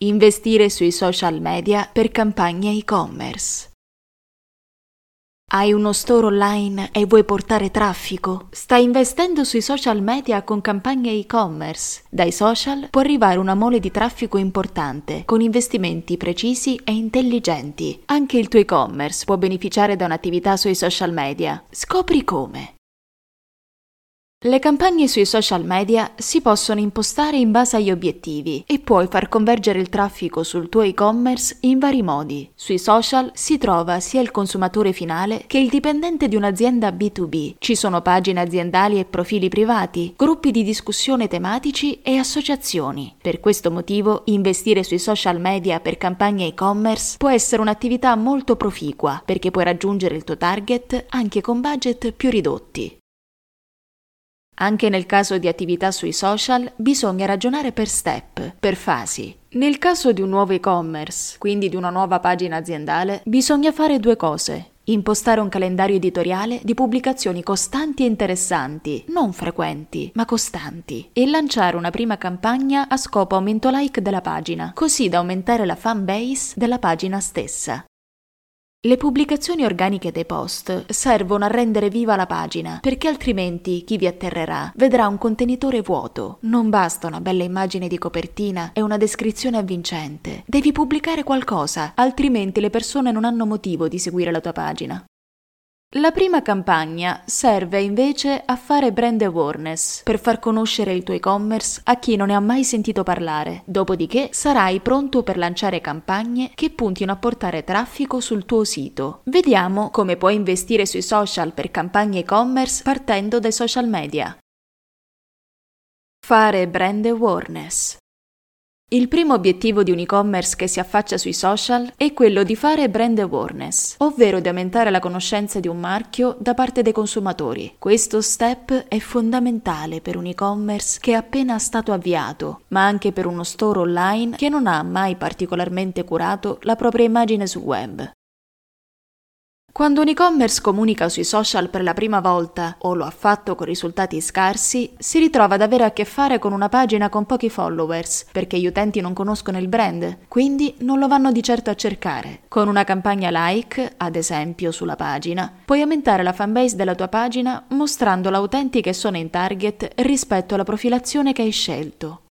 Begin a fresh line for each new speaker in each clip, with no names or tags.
Investire sui social media per campagne e-commerce. Hai uno store online e vuoi portare traffico? Stai investendo sui social media con campagne e-commerce. Dai social può arrivare una mole di traffico importante, con investimenti precisi e intelligenti. Anche il tuo e-commerce può beneficiare da un'attività sui social media. Scopri come. Le campagne sui social media si possono impostare in base agli obiettivi e puoi far convergere il traffico sul tuo e-commerce in vari modi. Sui social si trova sia il consumatore finale che il dipendente di un'azienda B2B. Ci sono pagine aziendali e profili privati, gruppi di discussione tematici e associazioni. Per questo motivo investire sui social media per campagne e-commerce può essere un'attività molto proficua perché puoi raggiungere il tuo target anche con budget più ridotti. Anche nel caso di attività sui social bisogna ragionare per step, per fasi. Nel caso di un nuovo e-commerce, quindi di una nuova pagina aziendale, bisogna fare due cose. Impostare un calendario editoriale di pubblicazioni costanti e interessanti, non frequenti, ma costanti, e lanciare una prima campagna a scopo aumento like della pagina, così da aumentare la fan base della pagina stessa. Le pubblicazioni organiche dei post servono a rendere viva la pagina, perché altrimenti chi vi atterrerà vedrà un contenitore vuoto. Non basta una bella immagine di copertina e una descrizione avvincente. Devi pubblicare qualcosa, altrimenti le persone non hanno motivo di seguire la tua pagina. La prima campagna serve invece a fare brand awareness per far conoscere il tuo e-commerce a chi non ne ha mai sentito parlare. Dopodiché sarai pronto per lanciare campagne che puntino a portare traffico sul tuo sito. Vediamo come puoi investire sui social per campagne e-commerce partendo dai social media. Fare brand awareness. Il primo obiettivo di un e-commerce che si affaccia sui social è quello di fare brand awareness, ovvero di aumentare la conoscenza di un marchio da parte dei consumatori. Questo step è fondamentale per un e-commerce che è appena stato avviato, ma anche per uno store online che non ha mai particolarmente curato la propria immagine sul web. Quando un e-commerce comunica sui social per la prima volta o lo ha fatto con risultati scarsi, si ritrova ad avere a che fare con una pagina con pochi followers, perché gli utenti non conoscono il brand, quindi non lo vanno di certo a cercare. Con una campagna like, ad esempio sulla pagina, puoi aumentare la fanbase della tua pagina mostrandola a utenti che sono in target rispetto alla profilazione che hai scelto.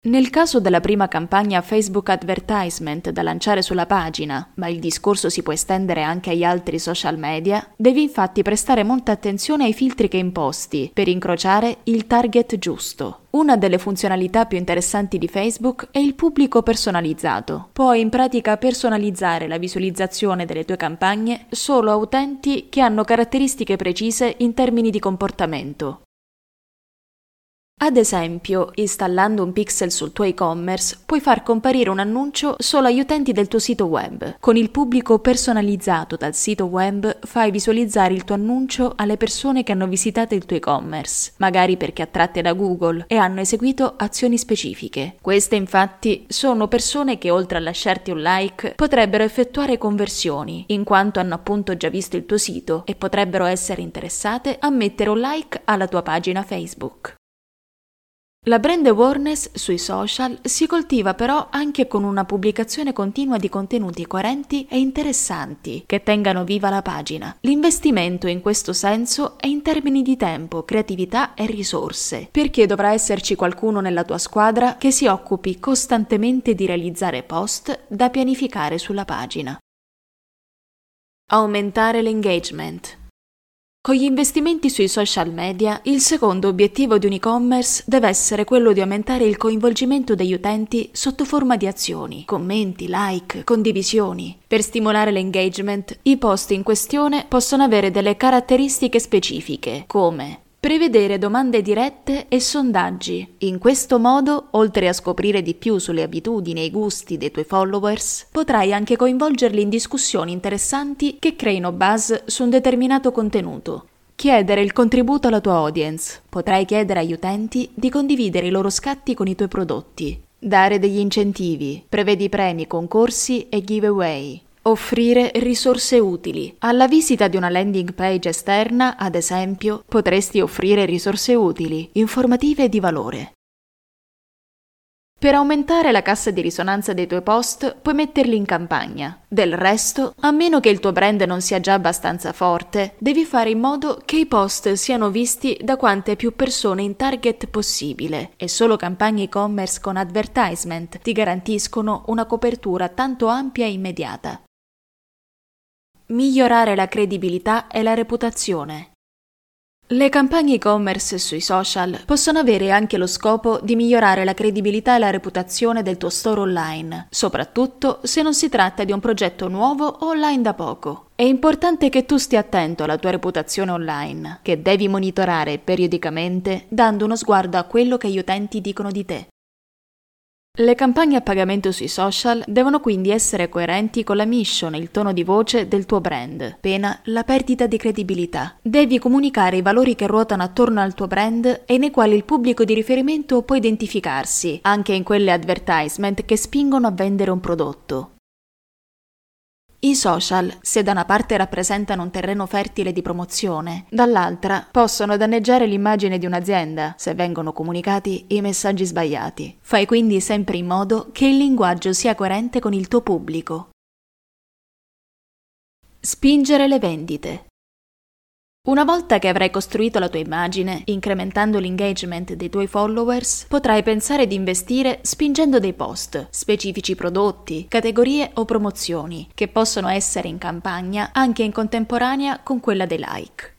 Nel caso della prima campagna Facebook Advertisement da lanciare sulla pagina, ma il discorso si può estendere anche agli altri social media, devi infatti prestare molta attenzione ai filtri che imposti per incrociare il target giusto. Una delle funzionalità più interessanti di Facebook è il pubblico personalizzato. Puoi in pratica personalizzare la visualizzazione delle tue campagne solo a utenti che hanno caratteristiche precise in termini di comportamento. Ad esempio, installando un pixel sul tuo e-commerce, puoi far comparire un annuncio solo agli utenti del tuo sito web. Con il pubblico personalizzato dal sito web fai visualizzare il tuo annuncio alle persone che hanno visitato il tuo e-commerce, magari perché attratte da Google e hanno eseguito azioni specifiche. Queste infatti sono persone che oltre a lasciarti un like potrebbero effettuare conversioni, in quanto hanno appunto già visto il tuo sito e potrebbero essere interessate a mettere un like alla tua pagina Facebook. La brand awareness sui social si coltiva però anche con una pubblicazione continua di contenuti coerenti e interessanti che tengano viva la pagina. L'investimento in questo senso è in termini di tempo, creatività e risorse, perché dovrà esserci qualcuno nella tua squadra che si occupi costantemente di realizzare post da pianificare sulla pagina. Aumentare l'engagement. Con gli investimenti sui social media, il secondo obiettivo di un e-commerce deve essere quello di aumentare il coinvolgimento degli utenti sotto forma di azioni, commenti, like, condivisioni. Per stimolare l'engagement, i post in questione possono avere delle caratteristiche specifiche, come Prevedere domande dirette e sondaggi. In questo modo, oltre a scoprire di più sulle abitudini e i gusti dei tuoi followers, potrai anche coinvolgerli in discussioni interessanti che creino buzz su un determinato contenuto. Chiedere il contributo alla tua audience. Potrai chiedere agli utenti di condividere i loro scatti con i tuoi prodotti. Dare degli incentivi. Prevedi premi, concorsi e giveaway. Offrire risorse utili. Alla visita di una landing page esterna, ad esempio, potresti offrire risorse utili, informative di valore. Per aumentare la cassa di risonanza dei tuoi post puoi metterli in campagna. Del resto, a meno che il tuo brand non sia già abbastanza forte, devi fare in modo che i post siano visti da quante più persone in target possibile e solo campagne e-commerce con advertisement ti garantiscono una copertura tanto ampia e immediata. Migliorare la credibilità e la reputazione. Le campagne e-commerce sui social possono avere anche lo scopo di migliorare la credibilità e la reputazione del tuo store online, soprattutto se non si tratta di un progetto nuovo o online da poco. È importante che tu stia attento alla tua reputazione online, che devi monitorare periodicamente dando uno sguardo a quello che gli utenti dicono di te. Le campagne a pagamento sui social devono quindi essere coerenti con la mission e il tono di voce del tuo brand, pena la perdita di credibilità. Devi comunicare i valori che ruotano attorno al tuo brand e nei quali il pubblico di riferimento può identificarsi, anche in quelle advertisement che spingono a vendere un prodotto. I social, se da una parte rappresentano un terreno fertile di promozione, dall'altra possono danneggiare l'immagine di un'azienda se vengono comunicati i messaggi sbagliati. Fai quindi sempre in modo che il linguaggio sia coerente con il tuo pubblico. Spingere le vendite. Una volta che avrai costruito la tua immagine, incrementando l'engagement dei tuoi followers, potrai pensare di investire spingendo dei post, specifici prodotti, categorie o promozioni, che possono essere in campagna anche in contemporanea con quella dei like.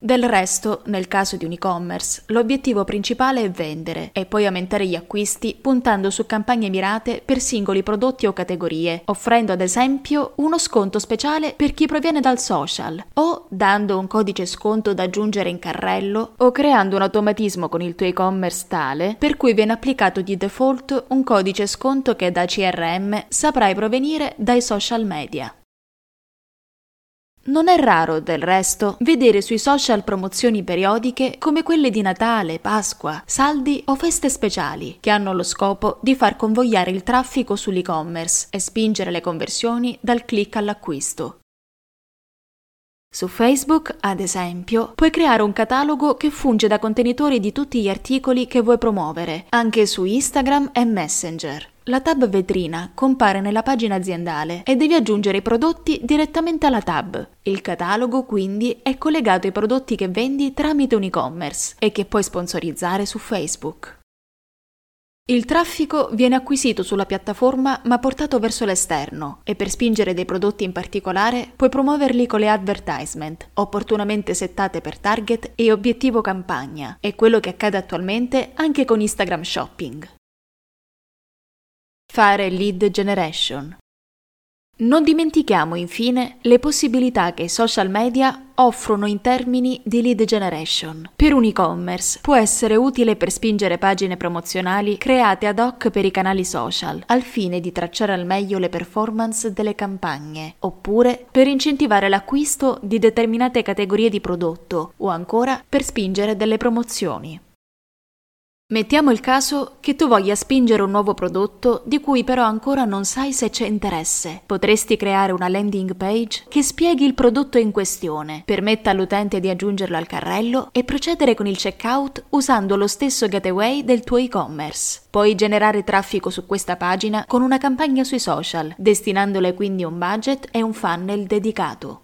Del resto, nel caso di un e-commerce, l'obiettivo principale è vendere e poi aumentare gli acquisti puntando su campagne mirate per singoli prodotti o categorie, offrendo ad esempio uno sconto speciale per chi proviene dal social o dando un codice sconto da aggiungere in carrello o creando un automatismo con il tuo e-commerce tale per cui viene applicato di default un codice sconto che da CRM saprai provenire dai social media. Non è raro, del resto, vedere sui social promozioni periodiche come quelle di Natale, Pasqua, saldi o feste speciali, che hanno lo scopo di far convogliare il traffico sull'e-commerce e spingere le conversioni dal click all'acquisto. Su Facebook, ad esempio, puoi creare un catalogo che funge da contenitore di tutti gli articoli che vuoi promuovere, anche su Instagram e Messenger. La tab vetrina compare nella pagina aziendale e devi aggiungere i prodotti direttamente alla tab. Il catalogo quindi è collegato ai prodotti che vendi tramite un e-commerce e che puoi sponsorizzare su Facebook. Il traffico viene acquisito sulla piattaforma ma portato verso l'esterno e per spingere dei prodotti in particolare puoi promuoverli con le advertisement, opportunamente settate per target e obiettivo campagna, è quello che accade attualmente anche con Instagram Shopping. Fare lead generation. Non dimentichiamo infine le possibilità che i social media offrono in termini di lead generation. Per un e-commerce può essere utile per spingere pagine promozionali create ad hoc per i canali social, al fine di tracciare al meglio le performance delle campagne, oppure per incentivare l'acquisto di determinate categorie di prodotto, o ancora per spingere delle promozioni. Mettiamo il caso che tu voglia spingere un nuovo prodotto di cui però ancora non sai se c'è interesse. Potresti creare una landing page che spieghi il prodotto in questione, permetta all'utente di aggiungerlo al carrello e procedere con il checkout usando lo stesso gateway del tuo e-commerce. Puoi generare traffico su questa pagina con una campagna sui social, destinandole quindi un budget e un funnel dedicato.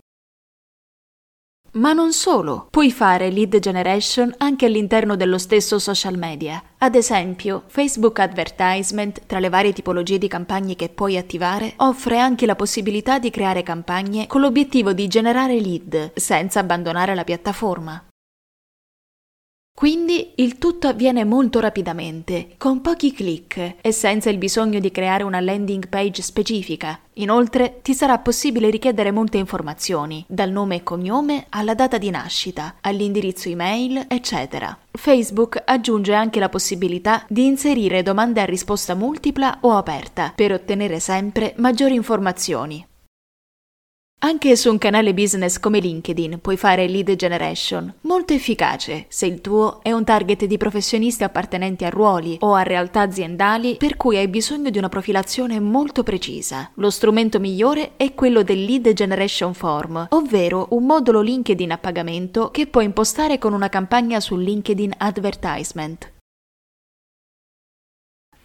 Ma non solo, puoi fare lead generation anche all'interno dello stesso social media. Ad esempio, Facebook Advertisement, tra le varie tipologie di campagne che puoi attivare, offre anche la possibilità di creare campagne con l'obiettivo di generare lead senza abbandonare la piattaforma. Quindi il tutto avviene molto rapidamente, con pochi clic e senza il bisogno di creare una landing page specifica. Inoltre ti sarà possibile richiedere molte informazioni, dal nome e cognome alla data di nascita, all'indirizzo email, eccetera. Facebook aggiunge anche la possibilità di inserire domande a risposta multipla o aperta per ottenere sempre maggiori informazioni. Anche su un canale business come LinkedIn puoi fare lead generation, molto efficace se il tuo è un target di professionisti appartenenti a ruoli o a realtà aziendali per cui hai bisogno di una profilazione molto precisa. Lo strumento migliore è quello del lead generation form, ovvero un modulo LinkedIn a pagamento che puoi impostare con una campagna su LinkedIn Advertisement.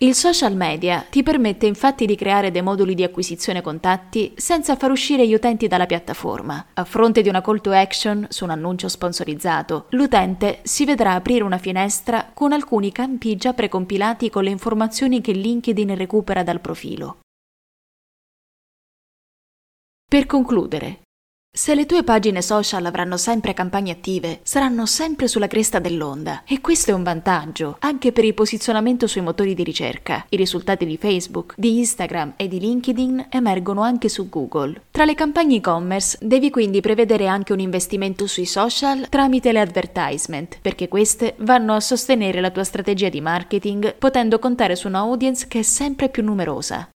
Il social media ti permette infatti di creare dei moduli di acquisizione contatti senza far uscire gli utenti dalla piattaforma. A fronte di una call to action su un annuncio sponsorizzato, l'utente si vedrà aprire una finestra con alcuni campi già precompilati con le informazioni che LinkedIn recupera dal profilo. Per concludere, se le tue pagine social avranno sempre campagne attive, saranno sempre sulla cresta dell'onda e questo è un vantaggio anche per il posizionamento sui motori di ricerca. I risultati di Facebook, di Instagram e di LinkedIn emergono anche su Google. Tra le campagne e-commerce devi quindi prevedere anche un investimento sui social tramite le advertisement, perché queste vanno a sostenere la tua strategia di marketing potendo contare su una audience che è sempre più numerosa.